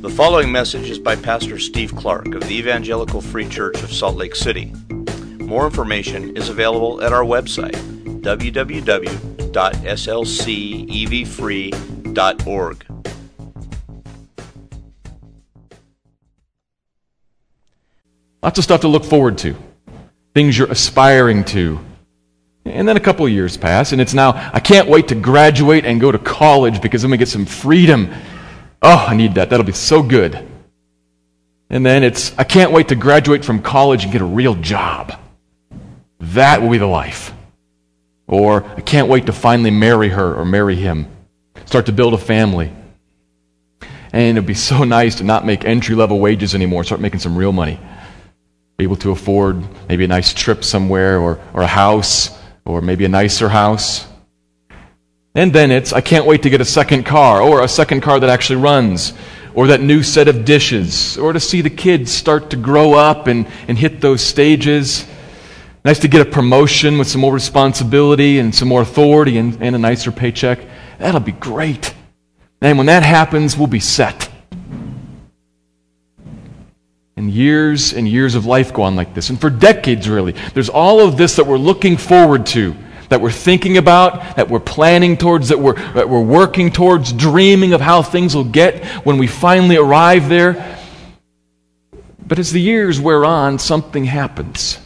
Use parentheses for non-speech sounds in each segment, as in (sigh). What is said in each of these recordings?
The following message is by Pastor Steve Clark of the Evangelical Free Church of Salt Lake City. More information is available at our website, www.slcevfree.org. Lots of stuff to look forward to, things you're aspiring to. And then a couple years pass, and it's now, I can't wait to graduate and go to college because then we get some freedom. Oh, I need that. That'll be so good. And then it's, I can't wait to graduate from college and get a real job. That will be the life. Or, I can't wait to finally marry her or marry him, start to build a family. And it'd be so (laughs) nice to not make entry level wages anymore, start making some real money be able to afford maybe a nice trip somewhere or, or a house or maybe a nicer house. And then it's, I can't wait to get a second car or a second car that actually runs or that new set of dishes or to see the kids start to grow up and, and hit those stages. Nice to get a promotion with some more responsibility and some more authority and, and a nicer paycheck. That'll be great. And when that happens, we'll be set. And years and years of life go on like this. And for decades, really. There's all of this that we're looking forward to, that we're thinking about, that we're planning towards, that we're, that we're working towards, dreaming of how things will get when we finally arrive there. But as the years wear on, something happens.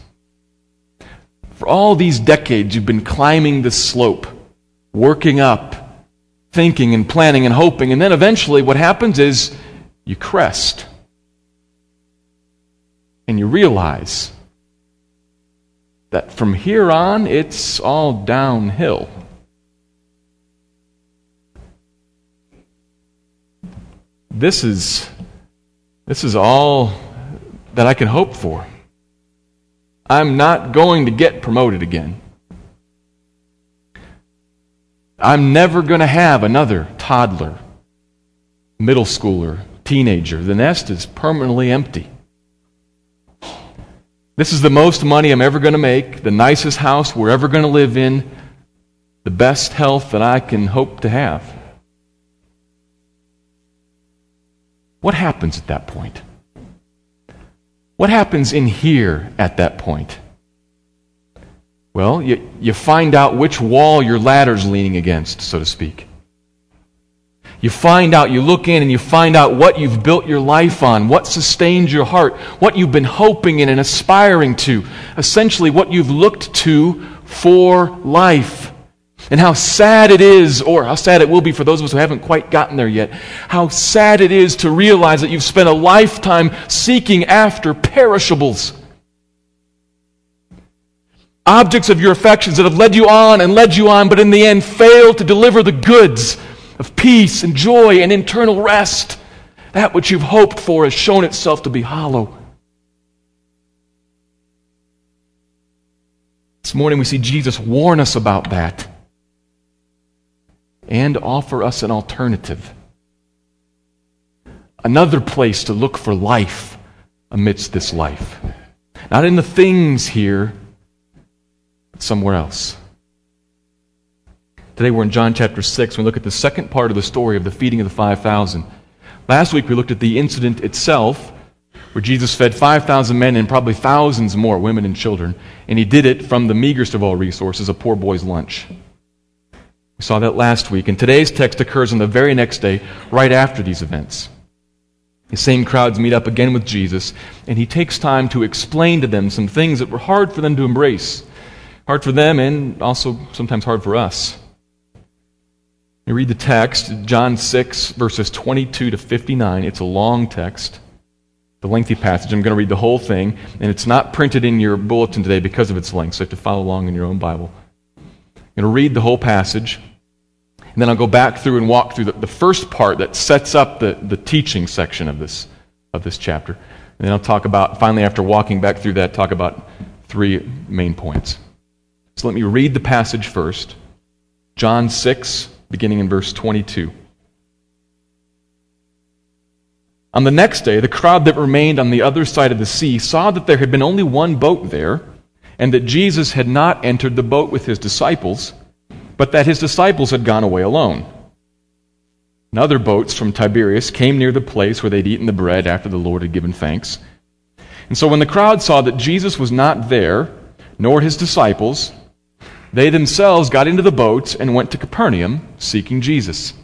For all these decades, you've been climbing this slope, working up, thinking and planning and hoping, and then eventually what happens is you crest and you realize that from here on, it's all downhill. This is, this is all that I can hope for. I'm not going to get promoted again. I'm never going to have another toddler, middle schooler, teenager. The nest is permanently empty. This is the most money I'm ever going to make, the nicest house we're ever going to live in, the best health that I can hope to have. What happens at that point? What happens in here at that point? Well, you, you find out which wall your ladder's leaning against, so to speak. You find out, you look in and you find out what you've built your life on, what sustains your heart, what you've been hoping in and aspiring to, essentially what you've looked to for life. And how sad it is, or how sad it will be for those of us who haven't quite gotten there yet, how sad it is to realize that you've spent a lifetime seeking after perishables. Objects of your affections that have led you on and led you on, but in the end failed to deliver the goods of peace and joy and internal rest. That which you've hoped for has shown itself to be hollow. This morning we see Jesus warn us about that and offer us an alternative. Another place to look for life amidst this life. Not in the things here, but somewhere else. Today we're in John chapter 6. We look at the second part of the story of the feeding of the 5,000. Last week we looked at the incident itself, where Jesus fed 5,000 men and probably thousands more, women and children. And he did it from the meagerest of all resources, a poor boy's lunch. We saw that last week. And today's text occurs on the very next day, right after these events. The same crowds meet up again with Jesus, and he takes time to explain to them some things that were hard for them to embrace. Hard for them, and also sometimes hard for us. You read the text, John 6, verses 22 to 59. It's a long text, the lengthy passage. I'm going to read the whole thing, and it's not printed in your bulletin today because of its length, so you have to follow along in your own Bible. I'm going to read the whole passage, and then I'll go back through and walk through the, the first part that sets up the, the teaching section of this, of this chapter. And then I'll talk about, finally, after walking back through that, talk about three main points. So let me read the passage first. John 6, beginning in verse 22. On the next day, the crowd that remained on the other side of the sea saw that there had been only one boat there, and that Jesus had not entered the boat with his disciples, but that his disciples had gone away alone. and other boats from Tiberias came near the place where they'd eaten the bread after the Lord had given thanks. And so when the crowd saw that Jesus was not there, nor his disciples, they themselves got into the boats and went to Capernaum, seeking Jesus.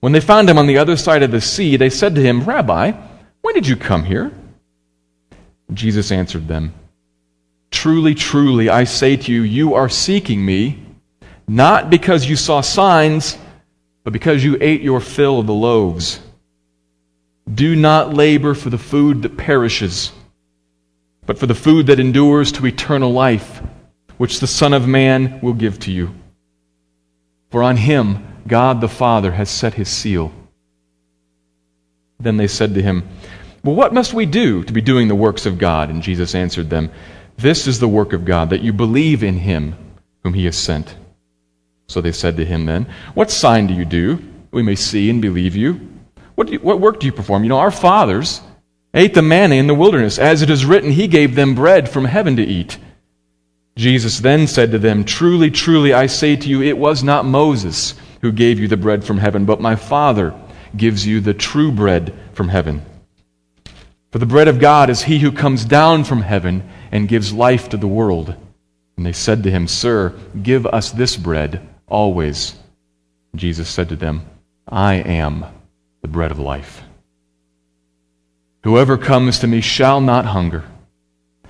When they found him on the other side of the sea, they said to him, Rabbi, when did you come here? Jesus answered them, Truly, truly, I say to you, you are seeking me, not because you saw signs, but because you ate your fill of the loaves. Do not labor for the food that perishes, but for the food that endures to eternal life, which the Son of Man will give to you. For on him God the Father has set his seal. Then they said to him, Well, what must we do to be doing the works of God? And Jesus answered them, This is the work of God, that you believe in him whom he has sent. So they said to him then, What sign do you do? We may see and believe you. What, you, what work do you perform? You know, our fathers ate the manna in the wilderness. As it is written, He gave them bread from heaven to eat. Jesus then said to them, Truly, truly, I say to you, it was not Moses who gave you the bread from heaven, but my Father gives you the true bread from heaven. For the bread of God is he who comes down from heaven and gives life to the world. And they said to him, Sir, give us this bread always. Jesus said to them, I am the bread of life. Whoever comes to me shall not hunger,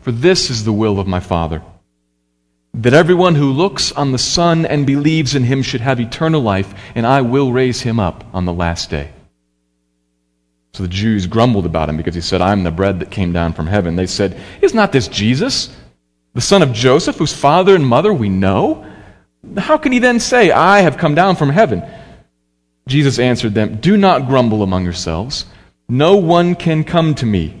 For this is the will of my Father, that everyone who looks on the Son and believes in him should have eternal life, and I will raise him up on the last day. So the Jews grumbled about him because he said, I'm the bread that came down from heaven. They said, Is not this Jesus, the son of Joseph, whose father and mother we know? How can he then say, I have come down from heaven? Jesus answered them, Do not grumble among yourselves. No one can come to me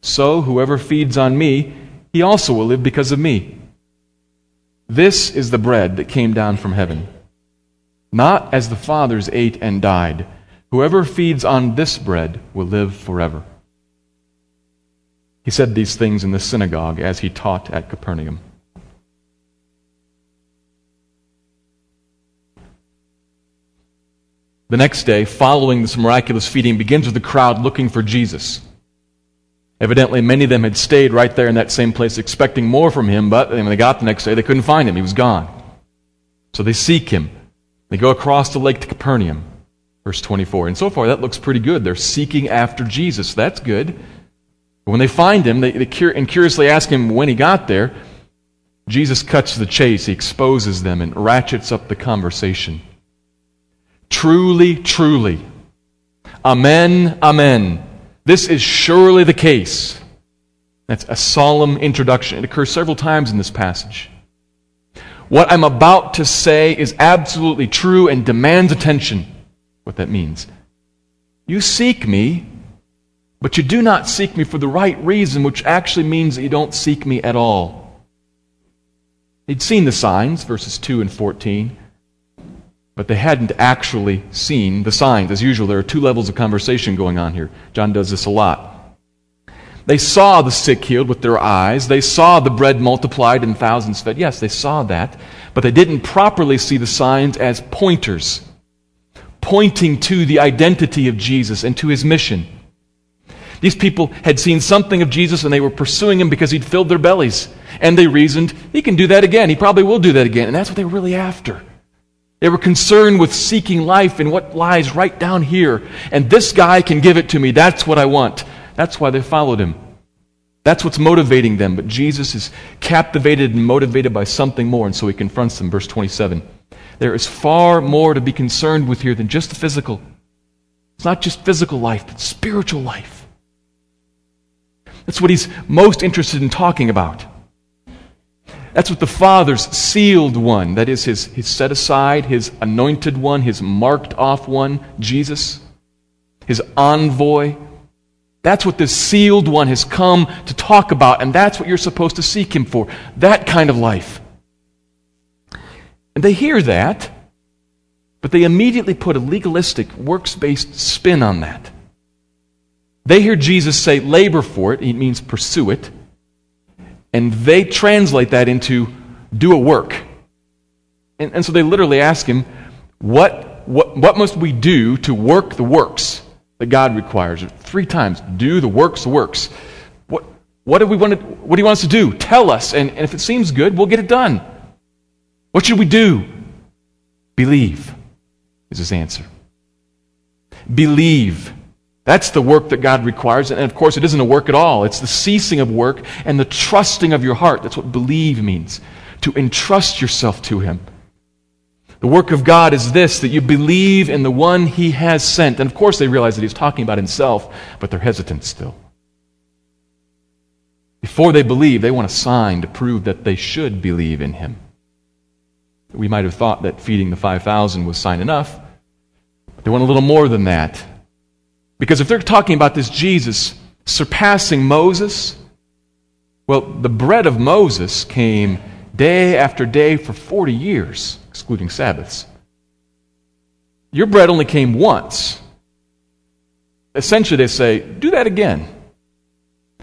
so whoever feeds on me, he also will live because of me. This is the bread that came down from heaven. Not as the fathers ate and died. Whoever feeds on this bread will live forever. He said these things in the synagogue as he taught at Capernaum. The next day, following this miraculous feeding, begins with the crowd looking for Jesus. Evidently, many of them had stayed right there in that same place expecting more from him, but when they got the next day, they couldn't find him. He was gone. So they seek him. They go across the lake to Capernaum, verse 24. And so far, that looks pretty good. They're seeking after Jesus. That's good. But when they find him, they, they cur- and curiously ask him when he got there, Jesus cuts the chase. He exposes them and ratchets up the conversation. Truly, truly. Amen, amen. This is surely the case. That's a solemn introduction. It occurs several times in this passage. What I'm about to say is absolutely true and demands attention. What that means. You seek me, but you do not seek me for the right reason, which actually means that you don't seek me at all. He'd seen the signs, verses 2 and 14, but they hadn't actually seen the signs. As usual, there are two levels of conversation going on here. John does this a lot. They saw the sick healed with their eyes. They saw the bread multiplied and thousands fed. Yes, they saw that. But they didn't properly see the signs as pointers, pointing to the identity of Jesus and to his mission. These people had seen something of Jesus and they were pursuing him because he'd filled their bellies. And they reasoned, he can do that again. He probably will do that again. And that's what they were really after. They were concerned with seeking life in what lies right down here. And this guy can give it to me. That's what I want. That's why they followed him. That's what's motivating them. But Jesus is captivated and motivated by something more, and so he confronts them. Verse 27. There is far more to be concerned with here than just the physical. It's not just physical life, but spiritual life. That's what he's most interested in talking about. That's what the Father's sealed one, that is, his, his set aside, his anointed one, his marked off one, Jesus, his envoy, that's what this sealed one has come to talk about, and that's what you're supposed to seek him for. That kind of life. And they hear that, but they immediately put a legalistic, works based spin on that. They hear Jesus say, labor for it, it means pursue it, and they translate that into do a work. And, and so they literally ask him, what, what, what must we do to work the works? that God requires. Three times. Do the works, the works. What, what, do we want to, what do you want us to do? Tell us. And, and if it seems good, we'll get it done. What should we do? Believe, is his answer. Believe. That's the work that God requires. And of course, it isn't a work at all. It's the ceasing of work and the trusting of your heart. That's what believe means to entrust yourself to Him. The work of God is this that you believe in the one he has sent. And of course, they realize that he's talking about himself, but they're hesitant still. Before they believe, they want a sign to prove that they should believe in him. We might have thought that feeding the 5,000 was sign enough. But they want a little more than that. Because if they're talking about this Jesus surpassing Moses, well, the bread of Moses came day after day for 40 years excluding Sabbaths. Your bread only came once. Essentially, they say, do that again.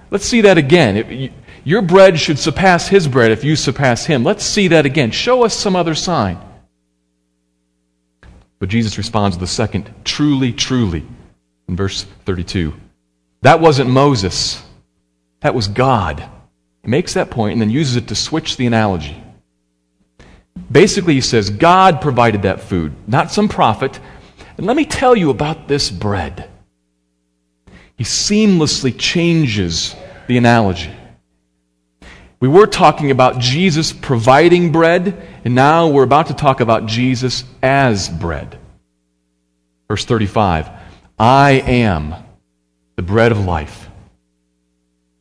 Let's see that again. your bread should surpass his bread if you surpass him. Let's see that again. Show us some other sign. But Jesus responds with second, truly, truly, in verse 32. That wasn't Moses, that was God. He makes that point and then uses it to switch the analogy. Basically, he says, God provided that food, not some prophet. And let me tell you about this bread. He seamlessly changes the analogy. We were talking about Jesus providing bread, and now we're about to talk about Jesus as bread. Verse 35 I am the bread of life.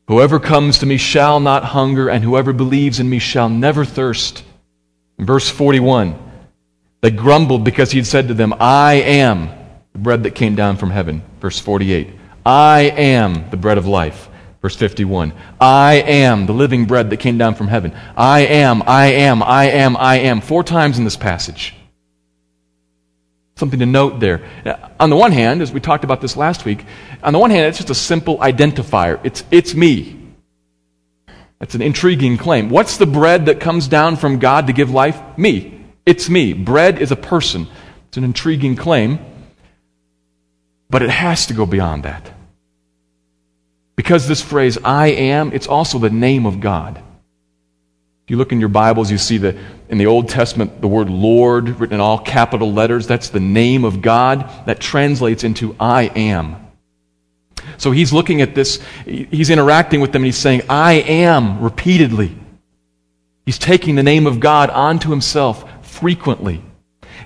Whoever comes to me shall not hunger, and whoever believes in me shall never thirst. Verse 41 They grumbled because he had said to them, I am the bread that came down from heaven. Verse 48 I am the bread of life. Verse 51 I am the living bread that came down from heaven. I am, I am, I am, I am. Four times in this passage. Something to note there. On the one hand, as we talked about this last week, on the one hand, it's just a simple identifier. It's, it's me. That's an intriguing claim. What's the bread that comes down from God to give life? Me. It's me. Bread is a person. It's an intriguing claim, but it has to go beyond that. Because this phrase, I am, it's also the name of God. If you look in your Bibles, you see that in the Old Testament, the word Lord written in all capital letters, that's the name of God. That translates into I am. So he's looking at this, he's interacting with them, and he's saying, I am, repeatedly. He's taking the name of God onto himself frequently.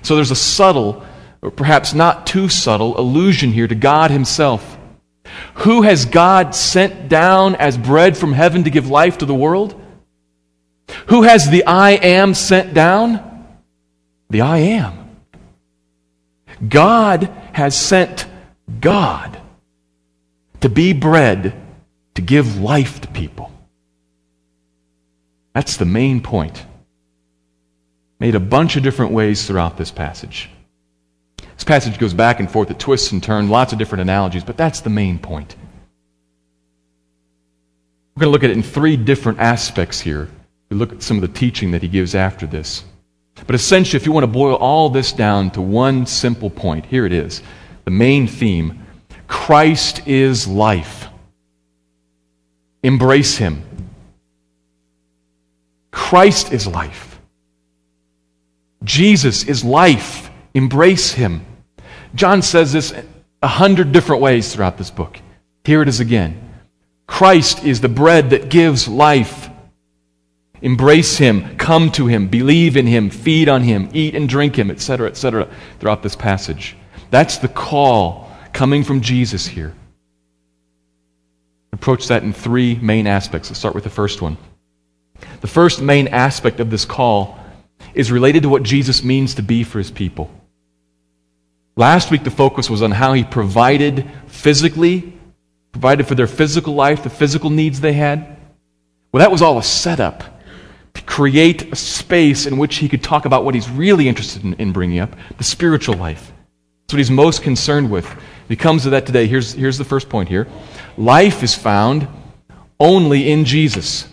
So there's a subtle, or perhaps not too subtle, allusion here to God himself. Who has God sent down as bread from heaven to give life to the world? Who has the I am sent down? The I am. God has sent God to be bread to give life to people. That's the main point. Made a bunch of different ways throughout this passage. This passage goes back and forth, it twists and turns, lots of different analogies, but that's the main point. We're going to look at it in three different aspects here. We look at some of the teaching that he gives after this. But essentially, if you want to boil all this down to one simple point, here it is the main theme Christ is life. Embrace him. Christ is life. Jesus is life. Embrace him. John says this a hundred different ways throughout this book. Here it is again. Christ is the bread that gives life. Embrace him, come to him, believe in him, feed on him, eat and drink him, etc., etc., throughout this passage. That's the call coming from Jesus here. Approach that in three main aspects. Let's start with the first one. The first main aspect of this call is related to what Jesus means to be for his people. Last week, the focus was on how he provided physically, provided for their physical life, the physical needs they had. Well, that was all a setup create a space in which he could talk about what he's really interested in, in bringing up the spiritual life. That's what he's most concerned with. He comes to that today. Here's, here's the first point here life is found only in Jesus.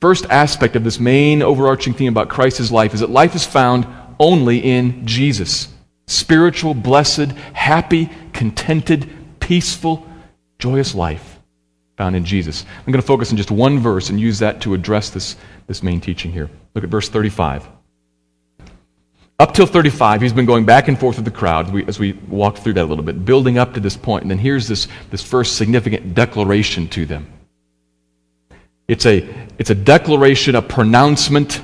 First aspect of this main overarching theme about Christ's life is that life is found only in Jesus. Spiritual, blessed, happy, contented, peaceful, joyous life found in Jesus. I'm going to focus on just one verse and use that to address this, this main teaching here. Look at verse 35. Up till 35, he's been going back and forth with the crowd as we, as we walked through that a little bit, building up to this point. And then here's this, this first significant declaration to them. It's a, it's a declaration, a pronouncement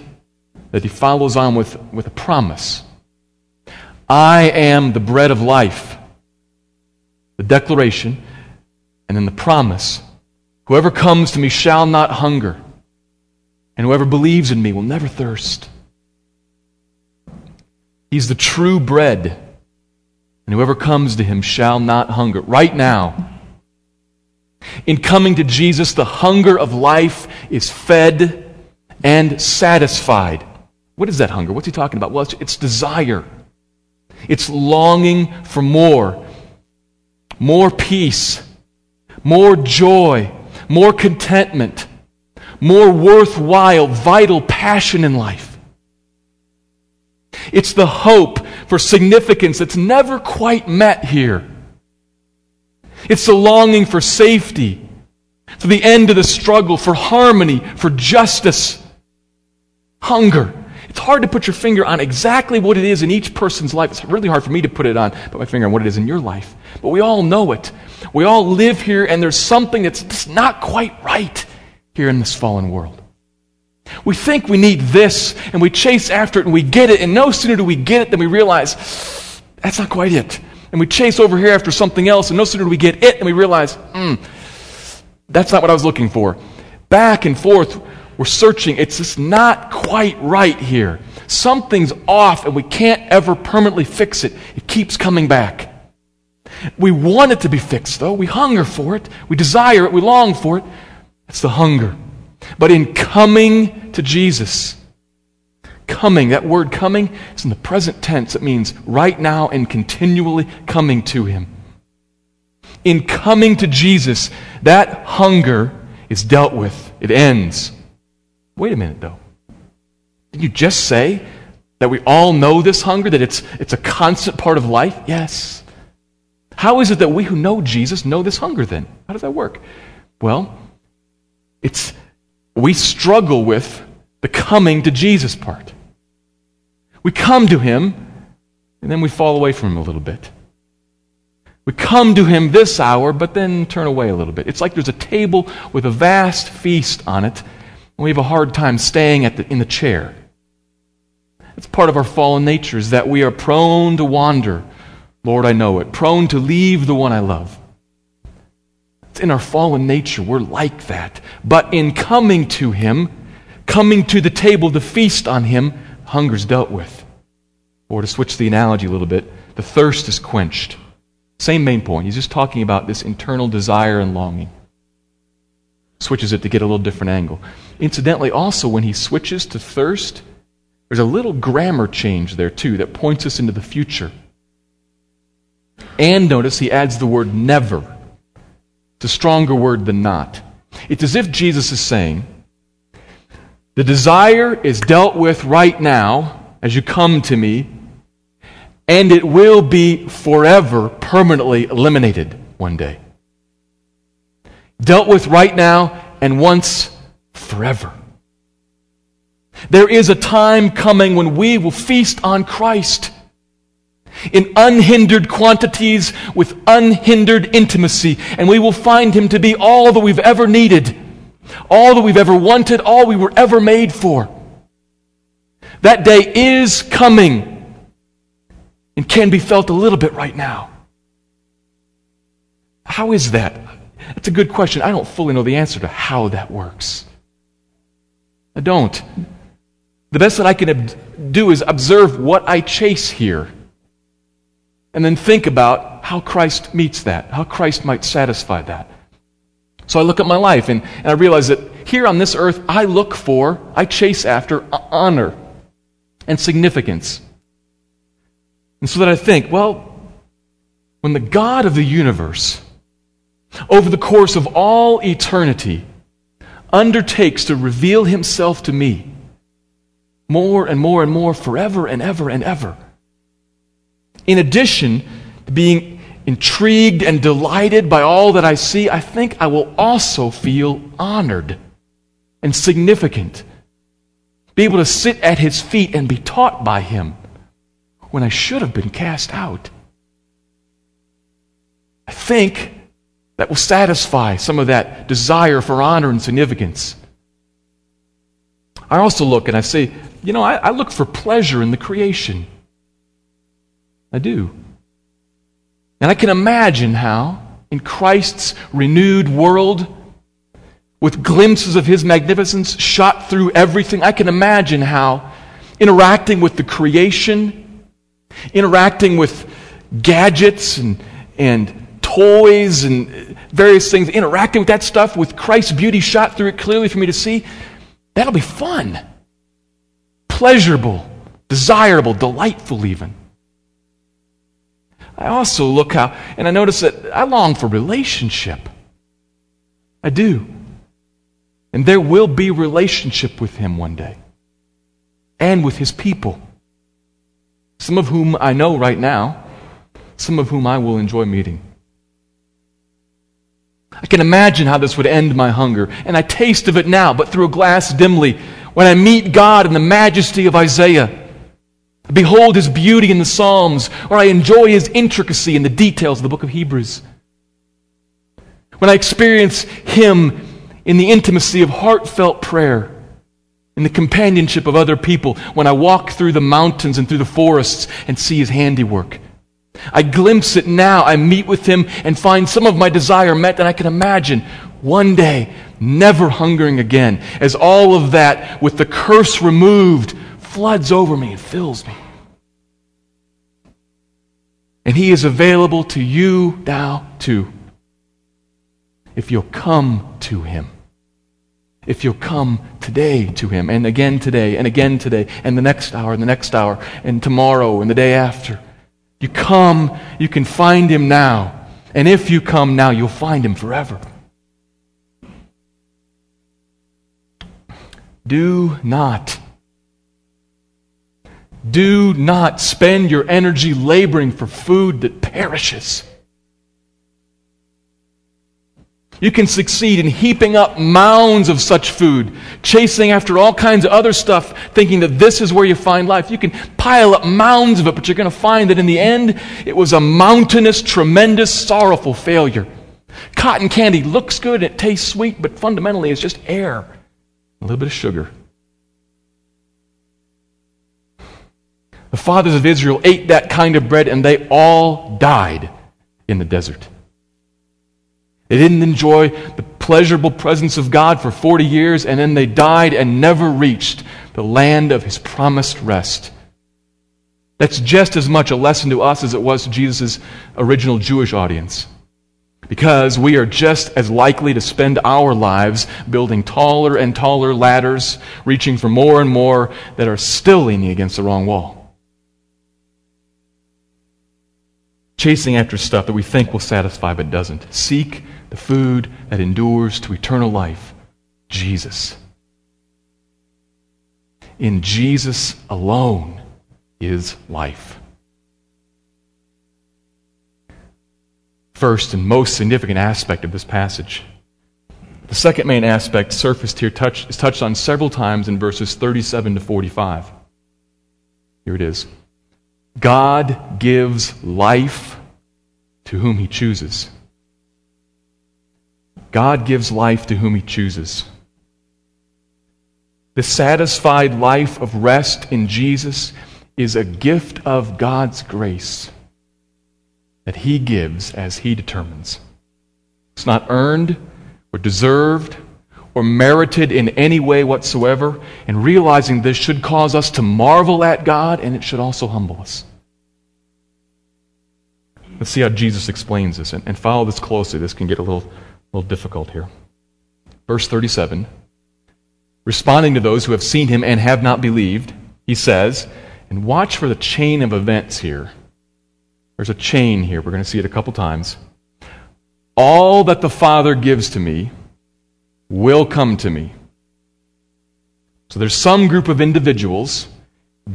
that he follows on with, with a promise I am the bread of life. The declaration, and then the promise Whoever comes to me shall not hunger, and whoever believes in me will never thirst. He's the true bread, and whoever comes to him shall not hunger. Right now, in coming to Jesus, the hunger of life is fed and satisfied. What is that hunger? What's he talking about? Well, it's, it's desire, it's longing for more, more peace, more joy, more contentment, more worthwhile, vital passion in life. It's the hope for significance that's never quite met here. It's the longing for safety, for the end of the struggle, for harmony, for justice, hunger. It's hard to put your finger on exactly what it is in each person's life. It's really hard for me to put it on, put my finger on what it is in your life. But we all know it. We all live here, and there's something that's just not quite right here in this fallen world. We think we need this, and we chase after it, and we get it, and no sooner do we get it than we realize that's not quite it. And we chase over here after something else, and no sooner do we get it, and we realize, hmm, that's not what I was looking for. Back and forth, we're searching. It's just not quite right here. Something's off, and we can't ever permanently fix it. It keeps coming back. We want it to be fixed, though. We hunger for it. We desire it. We long for it. That's the hunger. But in coming to Jesus, coming, that word coming is in the present tense. It means right now and continually coming to Him. In coming to Jesus, that hunger is dealt with, it ends. Wait a minute, though. Did you just say that we all know this hunger, that it's, it's a constant part of life? Yes. How is it that we who know Jesus know this hunger then? How does that work? Well, it's we struggle with the coming to Jesus part. We come to him and then we fall away from him a little bit. We come to him this hour, but then turn away a little bit. It's like there's a table with a vast feast on it, we have a hard time staying the, in the chair. It's part of our fallen nature is that we are prone to wander Lord, I know it. Prone to leave the one I love. It's in our fallen nature. We're like that. But in coming to Him, coming to the table to feast on Him, hunger's dealt with. Or to switch the analogy a little bit, the thirst is quenched. Same main point. He's just talking about this internal desire and longing. Switches it to get a little different angle. Incidentally, also, when he switches to thirst, there's a little grammar change there, too, that points us into the future. And notice he adds the word never. It's a stronger word than not. It's as if Jesus is saying, the desire is dealt with right now as you come to me, and it will be forever, permanently eliminated one day. Dealt with right now and once forever. There is a time coming when we will feast on Christ in unhindered quantities with unhindered intimacy, and we will find Him to be all that we've ever needed, all that we've ever wanted, all we were ever made for. That day is coming and can be felt a little bit right now. How is that? That's a good question. I don't fully know the answer to how that works. I don't. The best that I can do is observe what I chase here and then think about how Christ meets that, how Christ might satisfy that. So I look at my life and, and I realize that here on this earth, I look for, I chase after honor and significance. And so that I think, well, when the God of the universe, over the course of all eternity, undertakes to reveal himself to me more and more and more, forever and ever and ever, in addition to being intrigued and delighted by all that I see, I think I will also feel honored and significant. Be able to sit at his feet and be taught by him when I should have been cast out. I think that will satisfy some of that desire for honor and significance. I also look and I say, you know, I, I look for pleasure in the creation. I do. And I can imagine how, in Christ's renewed world, with glimpses of his magnificence shot through everything, I can imagine how interacting with the creation, interacting with gadgets and, and toys and various things, interacting with that stuff with Christ's beauty shot through it clearly for me to see, that'll be fun, pleasurable, desirable, delightful, even. I also look how, and I notice that I long for relationship. I do. And there will be relationship with Him one day and with His people. Some of whom I know right now, some of whom I will enjoy meeting. I can imagine how this would end my hunger, and I taste of it now, but through a glass dimly, when I meet God in the majesty of Isaiah behold his beauty in the Psalms, or I enjoy his intricacy in the details of the book of Hebrews. When I experience him in the intimacy of heartfelt prayer, in the companionship of other people, when I walk through the mountains and through the forests and see his handiwork. I glimpse it now. I meet with him and find some of my desire met, and I can imagine one day never hungering again, as all of that, with the curse removed, floods over me and fills me. And He is available to you now, too. If you'll come to Him. If you'll come today to Him, and again today, and again today, and the next hour, and the next hour, and tomorrow, and the day after. You come, you can find Him now. And if you come now, you'll find Him forever. Do not do not spend your energy laboring for food that perishes. You can succeed in heaping up mounds of such food, chasing after all kinds of other stuff, thinking that this is where you find life. You can pile up mounds of it, but you're going to find that in the end, it was a mountainous, tremendous, sorrowful failure. Cotton candy looks good, it tastes sweet, but fundamentally it's just air, a little bit of sugar. The fathers of Israel ate that kind of bread and they all died in the desert. They didn't enjoy the pleasurable presence of God for 40 years and then they died and never reached the land of his promised rest. That's just as much a lesson to us as it was to Jesus' original Jewish audience. Because we are just as likely to spend our lives building taller and taller ladders, reaching for more and more that are still leaning against the wrong wall. Chasing after stuff that we think will satisfy but doesn't. Seek the food that endures to eternal life Jesus. In Jesus alone is life. First and most significant aspect of this passage. The second main aspect surfaced here touch, is touched on several times in verses 37 to 45. Here it is. God gives life to whom he chooses. God gives life to whom he chooses. The satisfied life of rest in Jesus is a gift of God's grace that He gives as He determines. It's not earned or deserved or merited in any way whatsoever, and realizing this should cause us to marvel at God and it should also humble us. Let's see how Jesus explains this and, and follow this closely. This can get a little, little difficult here. Verse 37 Responding to those who have seen him and have not believed, he says, and watch for the chain of events here. There's a chain here. We're going to see it a couple times. All that the Father gives to me will come to me. So there's some group of individuals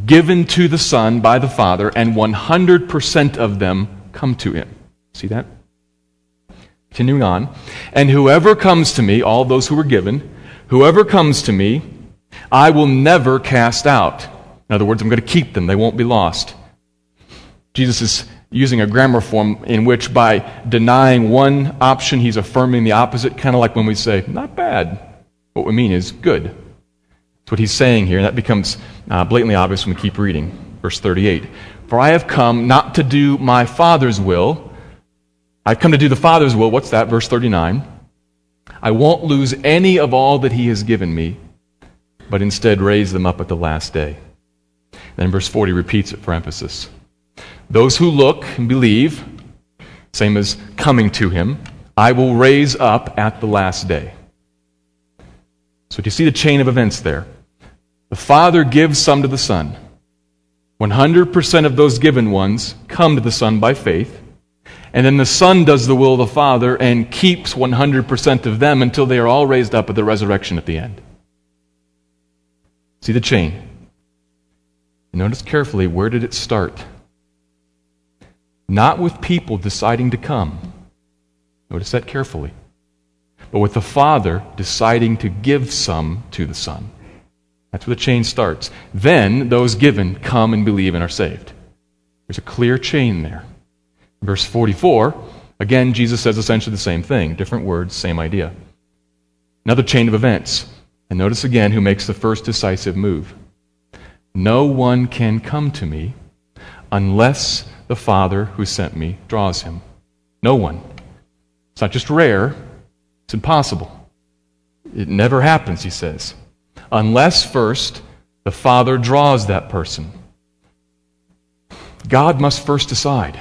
given to the Son by the Father, and 100% of them come to him. See that? Continuing on. And whoever comes to me, all those who were given, whoever comes to me, I will never cast out. In other words, I'm going to keep them, they won't be lost. Jesus is using a grammar form in which, by denying one option, he's affirming the opposite, kind of like when we say, not bad. What we mean is good. That's what he's saying here, and that becomes uh, blatantly obvious when we keep reading. Verse 38 For I have come not to do my Father's will. I've come to do the Father's will. What's that? Verse 39. I won't lose any of all that he has given me, but instead raise them up at the last day. Then verse 40 repeats it for emphasis. Those who look and believe, same as coming to him, I will raise up at the last day. So, do you see the chain of events there? The Father gives some to the Son. 100% of those given ones come to the Son by faith. And then the Son does the will of the Father and keeps 100% of them until they are all raised up at the resurrection at the end. See the chain? Notice carefully where did it start? Not with people deciding to come. Notice that carefully. But with the Father deciding to give some to the Son. That's where the chain starts. Then those given come and believe and are saved. There's a clear chain there. Verse 44, again, Jesus says essentially the same thing. Different words, same idea. Another chain of events. And notice again who makes the first decisive move. No one can come to me unless the Father who sent me draws him. No one. It's not just rare, it's impossible. It never happens, he says, unless first the Father draws that person. God must first decide.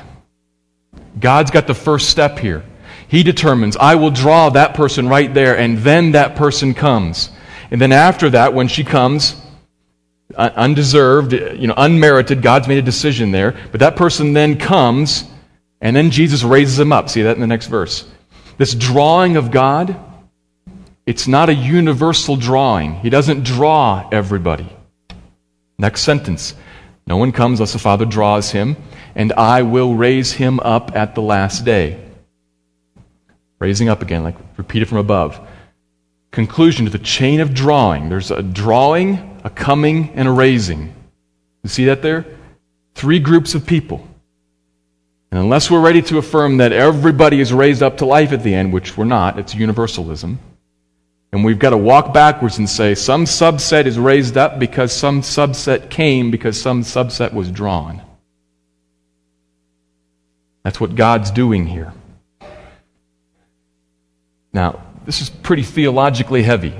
God's got the first step here. He determines, I will draw that person right there, and then that person comes. And then after that, when she comes, uh, undeserved, you know, unmerited. God's made a decision there. But that person then comes, and then Jesus raises him up. See that in the next verse. This drawing of God, it's not a universal drawing. He doesn't draw everybody. Next sentence. No one comes unless the Father draws him, and I will raise him up at the last day. Raising up again, like repeated from above. Conclusion to the chain of drawing. There's a drawing, a coming, and a raising. You see that there? Three groups of people. And unless we're ready to affirm that everybody is raised up to life at the end, which we're not, it's universalism, And we've got to walk backwards and say some subset is raised up because some subset came because some subset was drawn. That's what God's doing here. Now, this is pretty theologically heavy.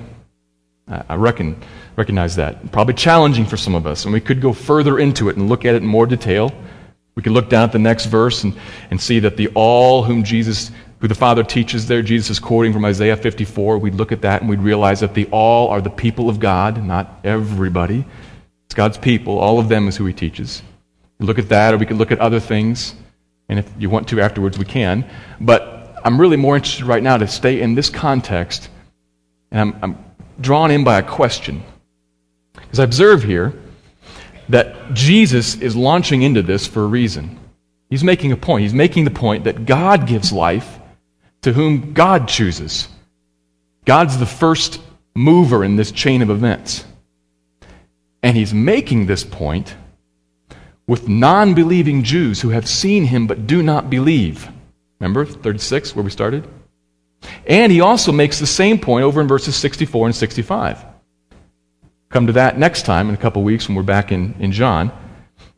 I reckon, recognize that. Probably challenging for some of us, and we could go further into it and look at it in more detail. We could look down at the next verse and, and see that the all whom Jesus, who the Father teaches there, Jesus is quoting from Isaiah 54. We'd look at that and we'd realize that the all are the people of God, not everybody. It's God's people. All of them is who he teaches. We look at that, or we could look at other things. And if you want to afterwards, we can. But I'm really more interested right now to stay in this context. And I'm, I'm drawn in by a question. Because I observe here that Jesus is launching into this for a reason. He's making a point. He's making the point that God gives life to whom God chooses. God's the first mover in this chain of events. And he's making this point with non believing Jews who have seen him but do not believe. Remember 36, where we started? And he also makes the same point over in verses 64 and 65. Come to that next time in a couple weeks when we're back in, in John.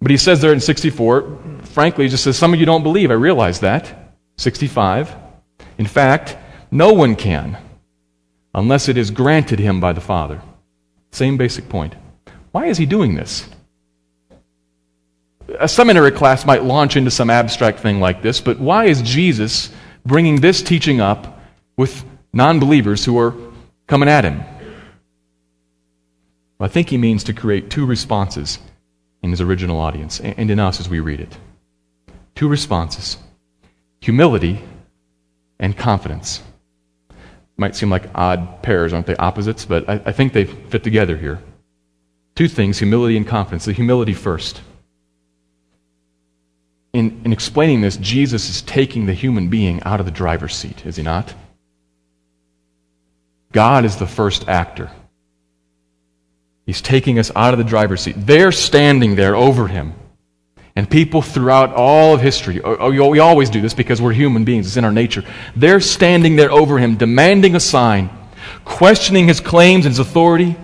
But he says there in 64, frankly, just says, Some of you don't believe. I realize that. 65. In fact, no one can unless it is granted him by the Father. Same basic point. Why is he doing this? A seminary class might launch into some abstract thing like this, but why is Jesus bringing this teaching up with non believers who are coming at him? Well, I think he means to create two responses in his original audience and in us as we read it. Two responses humility and confidence. Might seem like odd pairs, aren't they? Opposites, but I, I think they fit together here. Two things humility and confidence. The humility first in, in explaining this, Jesus is taking the human being out of the driver's seat, is he not? God is the first actor. He's taking us out of the driver's seat. They're standing there over him. And people throughout all of history, oh, oh, we always do this because we're human beings, it's in our nature. They're standing there over him, demanding a sign, questioning his claims and his authority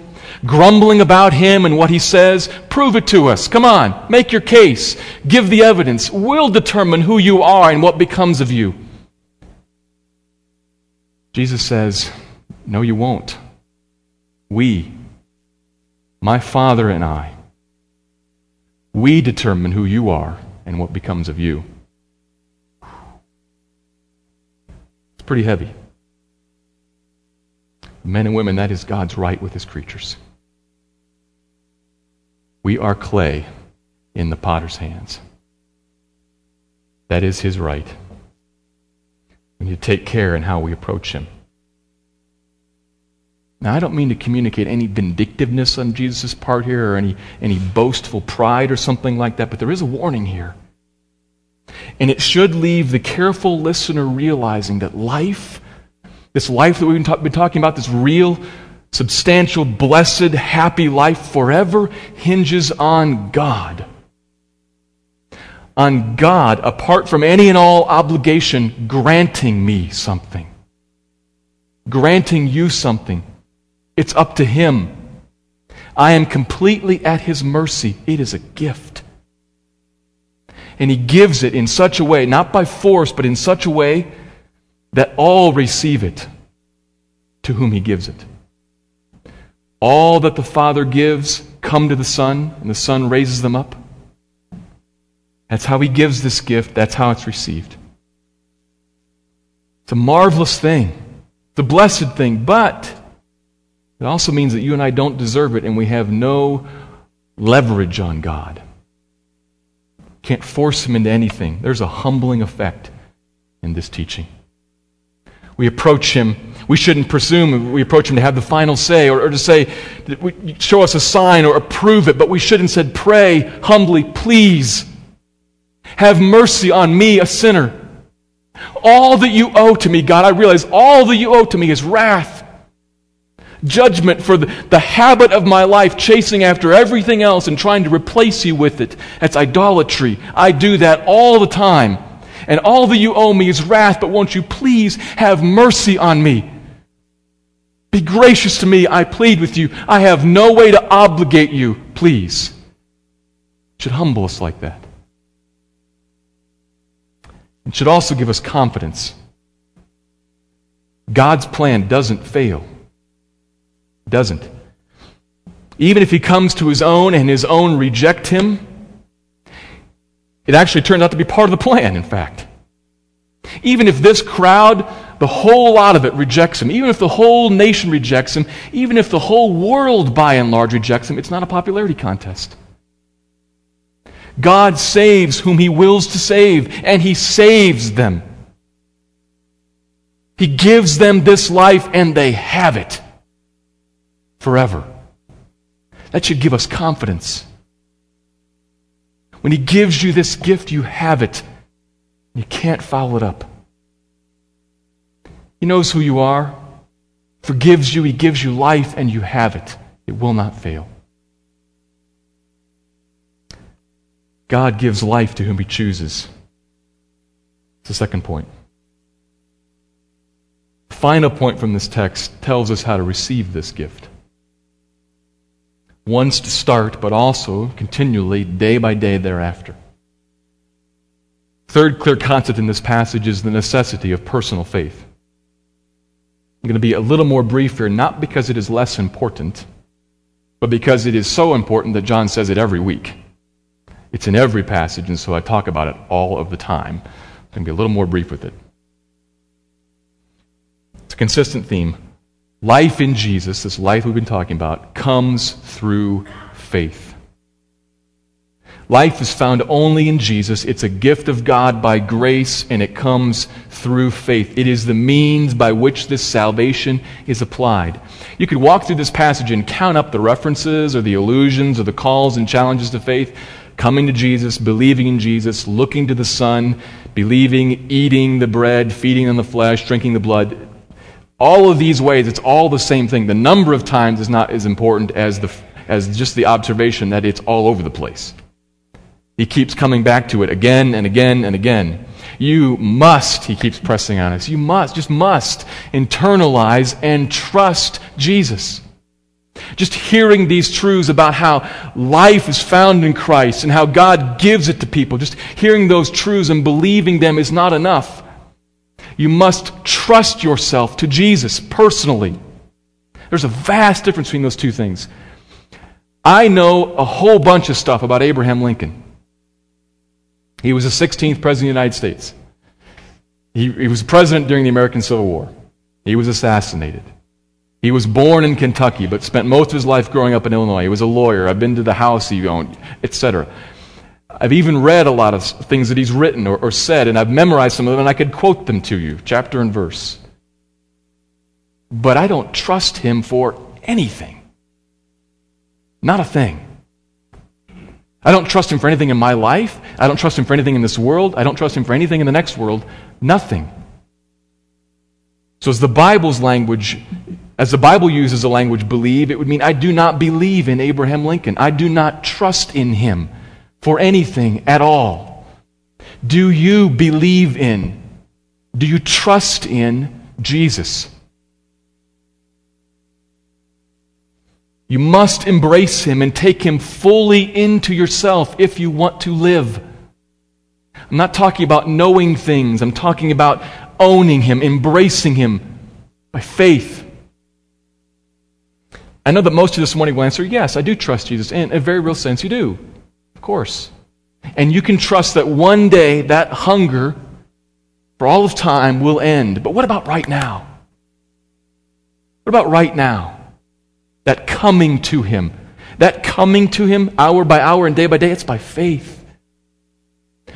grumbling about him and what he says, prove it to us. Come on, make your case. Give the evidence. We'll determine who you are and what becomes of you. Jesus says, No, you won't. We, my Father and I, we determine who you are and what becomes of you. It's pretty heavy. Men and women, that is God's right with his creatures. We are clay in the potter's hands. That is his right. We need to take care in how we approach him. Now, I don't mean to communicate any vindictiveness on Jesus' part here or any, any boastful pride or something like that, but there is a warning here. And it should leave the careful listener realizing that life, this life that we've been, ta- been talking about, this real substantial, blessed, happy life forever hinges on God. On God, apart from any and all obligation, granting me something. Granting you something. It's up to Him. I am completely at His mercy. It is a gift. And He gives it in such a way, not by force, but in such a way that all receive it to whom He gives it. All that the Father gives come to the Son, and the Son raises them up. That's how He gives this gift, that's how it's received. It's a marvelous thing, the blessed thing, but it also means that you and I don't deserve it, and we have no leverage on God. Can't force Him into anything. There's a humbling effect in this teaching. We approach Him we shouldn't presume we approach him to have the final say or, or to say, show us a sign or approve it, but we should instead pray humbly, please, have mercy on me, a sinner. All that you owe to me, God, I realize all that you owe to me is wrath, judgment for the, the habit of my life, chasing after everything else and trying to replace you with it. That's idolatry. I do that all the time. And all that you owe me is wrath, but won't you please have mercy on me? Be gracious to me, I plead with you. I have no way to obligate you, please. It should humble us like that. It should also give us confidence. God's plan doesn't fail. Doesn't. Even if he comes to his own and his own reject him, it actually turns out to be part of the plan, in fact. Even if this crowd, the whole lot of it rejects him, even if the whole nation rejects him, even if the whole world by and large rejects him, it's not a popularity contest. God saves whom he wills to save, and he saves them. He gives them this life, and they have it forever. That should give us confidence. When he gives you this gift, you have it. You can't follow it up. He knows who you are, forgives you, he gives you life, and you have it. It will not fail. God gives life to whom he chooses. It's the second point. The Final point from this text tells us how to receive this gift. Once to start, but also continually, day by day thereafter. Third clear concept in this passage is the necessity of personal faith. I'm going to be a little more brief here, not because it is less important, but because it is so important that John says it every week. It's in every passage, and so I talk about it all of the time. I'm going to be a little more brief with it. It's a consistent theme. Life in Jesus, this life we've been talking about, comes through faith. Life is found only in Jesus. It's a gift of God by grace, and it comes through faith. It is the means by which this salvation is applied. You could walk through this passage and count up the references or the allusions or the calls and challenges to faith coming to Jesus, believing in Jesus, looking to the Son, believing, eating the bread, feeding on the flesh, drinking the blood. All of these ways, it's all the same thing. The number of times is not as important as, the, as just the observation that it's all over the place. He keeps coming back to it again and again and again. You must, he keeps pressing on us, you must, just must internalize and trust Jesus. Just hearing these truths about how life is found in Christ and how God gives it to people, just hearing those truths and believing them is not enough. You must trust yourself to Jesus personally. There's a vast difference between those two things. I know a whole bunch of stuff about Abraham Lincoln. He was the 16th president of the United States. He, he was president during the American Civil War. He was assassinated. He was born in Kentucky, but spent most of his life growing up in Illinois. He was a lawyer. I've been to the house he owned, etc. I've even read a lot of things that he's written or, or said, and I've memorized some of them, and I could quote them to you, chapter and verse. But I don't trust him for anything. Not a thing. I don't trust him for anything in my life. I don't trust him for anything in this world. I don't trust him for anything in the next world. Nothing. So, as the Bible's language as the Bible uses the language believe, it would mean I do not believe in Abraham Lincoln. I do not trust in him for anything at all. Do you believe in, do you trust in Jesus? You must embrace him and take him fully into yourself if you want to live. I'm not talking about knowing things, I'm talking about owning him, embracing him by faith. I know that most of this morning will answer, yes, I do trust Jesus. In a very real sense, you do. Of course. And you can trust that one day that hunger for all of time will end. But what about right now? What about right now? That coming to Him. That coming to Him hour by hour and day by day, it's by faith.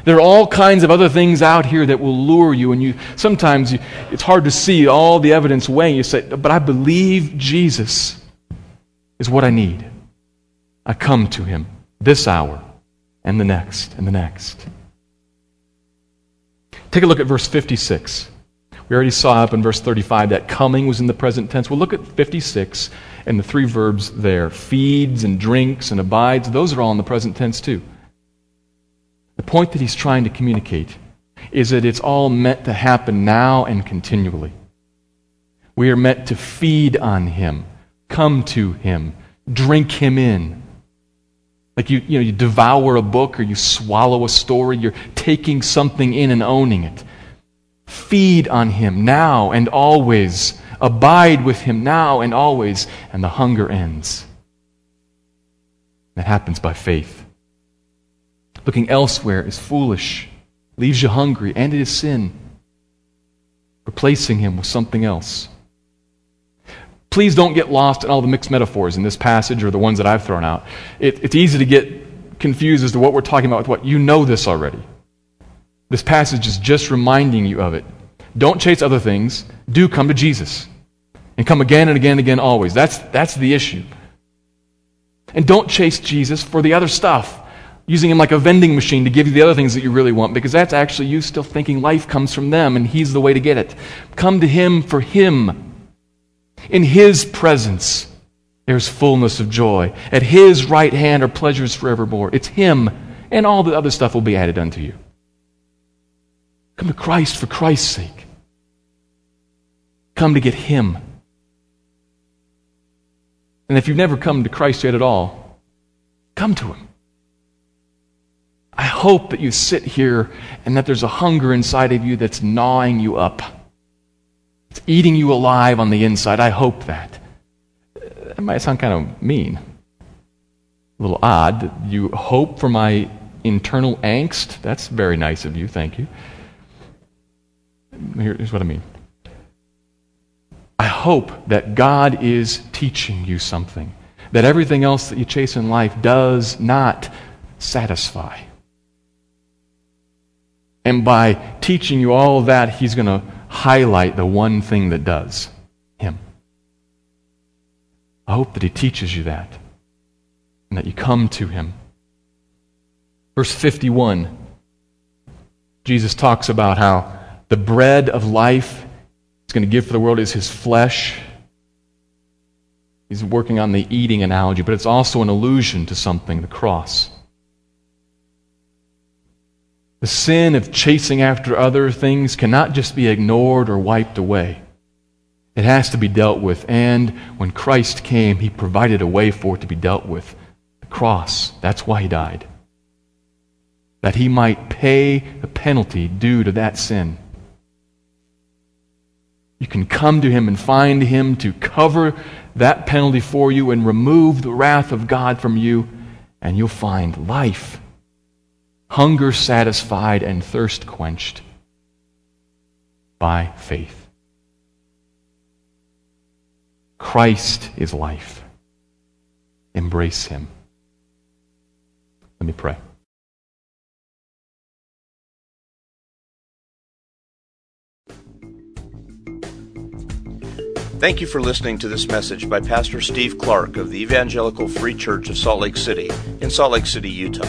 There are all kinds of other things out here that will lure you, and you sometimes you, it's hard to see all the evidence weighing. You say, "But I believe Jesus is what I need. I come to Him this hour and the next and the next. Take a look at verse 56. We already saw up in verse 35 that coming was in the present tense. We'll look at 56 and the three verbs there feeds and drinks and abides. Those are all in the present tense too. The point that he's trying to communicate is that it's all meant to happen now and continually. We are meant to feed on Him, come to Him, drink Him in. Like you, you know, you devour a book or you swallow a story, you're taking something in and owning it. Feed on Him now and always. Abide with Him now and always, and the hunger ends. That happens by faith. Looking elsewhere is foolish, leaves you hungry, and it is sin. Replacing Him with something else. Please don't get lost in all the mixed metaphors in this passage or the ones that I've thrown out. It, it's easy to get confused as to what we're talking about with what. You know this already. This passage is just reminding you of it. Don't chase other things. Do come to Jesus. And come again and again and again always. That's, that's the issue. And don't chase Jesus for the other stuff, using him like a vending machine to give you the other things that you really want, because that's actually you still thinking life comes from them and he's the way to get it. Come to him for him. In His presence, there's fullness of joy. At His right hand are pleasures forevermore. It's Him, and all the other stuff will be added unto you. Come to Christ for Christ's sake. Come to get Him. And if you've never come to Christ yet at all, come to Him. I hope that you sit here and that there's a hunger inside of you that's gnawing you up it's eating you alive on the inside. I hope that. That might sound kind of mean, a little odd. You hope for my internal angst. That's very nice of you. Thank you. Here's what I mean. I hope that God is teaching you something, that everything else that you chase in life does not satisfy. And by teaching you all that, He's going to highlight the one thing that does Him. I hope that He teaches you that and that you come to Him. Verse 51, Jesus talks about how the bread of life He's going to give for the world is His flesh. He's working on the eating analogy, but it's also an allusion to something the cross. The sin of chasing after other things cannot just be ignored or wiped away. It has to be dealt with. And when Christ came, he provided a way for it to be dealt with the cross. That's why he died. That he might pay the penalty due to that sin. You can come to him and find him to cover that penalty for you and remove the wrath of God from you, and you'll find life hunger satisfied and thirst quenched by faith. Christ is life. Embrace him. Let me pray. Thank you for listening to this message by Pastor Steve Clark of the Evangelical Free Church of Salt Lake City in Salt Lake City, Utah.